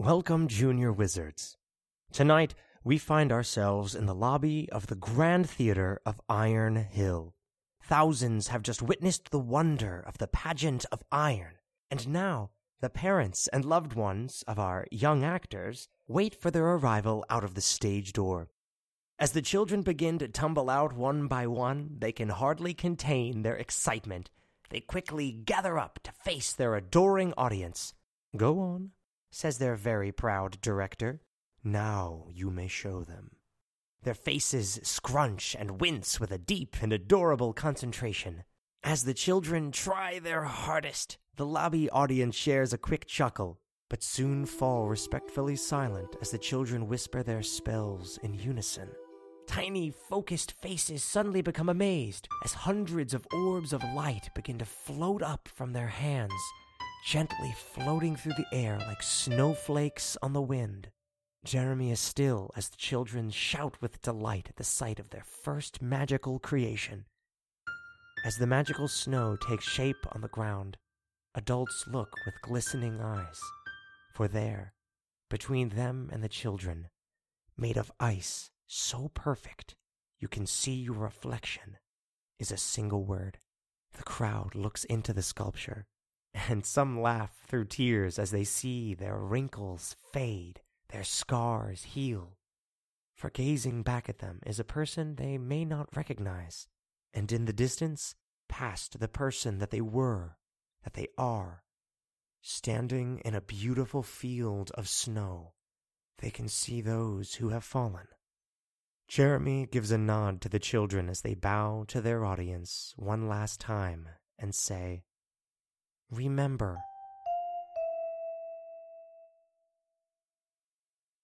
Welcome, Junior Wizards. Tonight, we find ourselves in the lobby of the Grand Theater of Iron Hill. Thousands have just witnessed the wonder of the pageant of iron, and now the parents and loved ones of our young actors wait for their arrival out of the stage door. As the children begin to tumble out one by one, they can hardly contain their excitement. They quickly gather up to face their adoring audience. Go on, says their very proud director. Now you may show them. Their faces scrunch and wince with a deep and adorable concentration. As the children try their hardest, the lobby audience shares a quick chuckle, but soon fall respectfully silent as the children whisper their spells in unison. Tiny, focused faces suddenly become amazed as hundreds of orbs of light begin to float up from their hands gently floating through the air like snowflakes on the wind. Jeremy is still as the children shout with delight at the sight of their first magical creation. As the magical snow takes shape on the ground, adults look with glistening eyes, for there, between them and the children, made of ice so perfect you can see your reflection, is a single word. The crowd looks into the sculpture and some laugh through tears as they see their wrinkles fade, their scars heal. For gazing back at them is a person they may not recognize, and in the distance, past the person that they were, that they are, standing in a beautiful field of snow, they can see those who have fallen. Jeremy gives a nod to the children as they bow to their audience one last time and say, Remember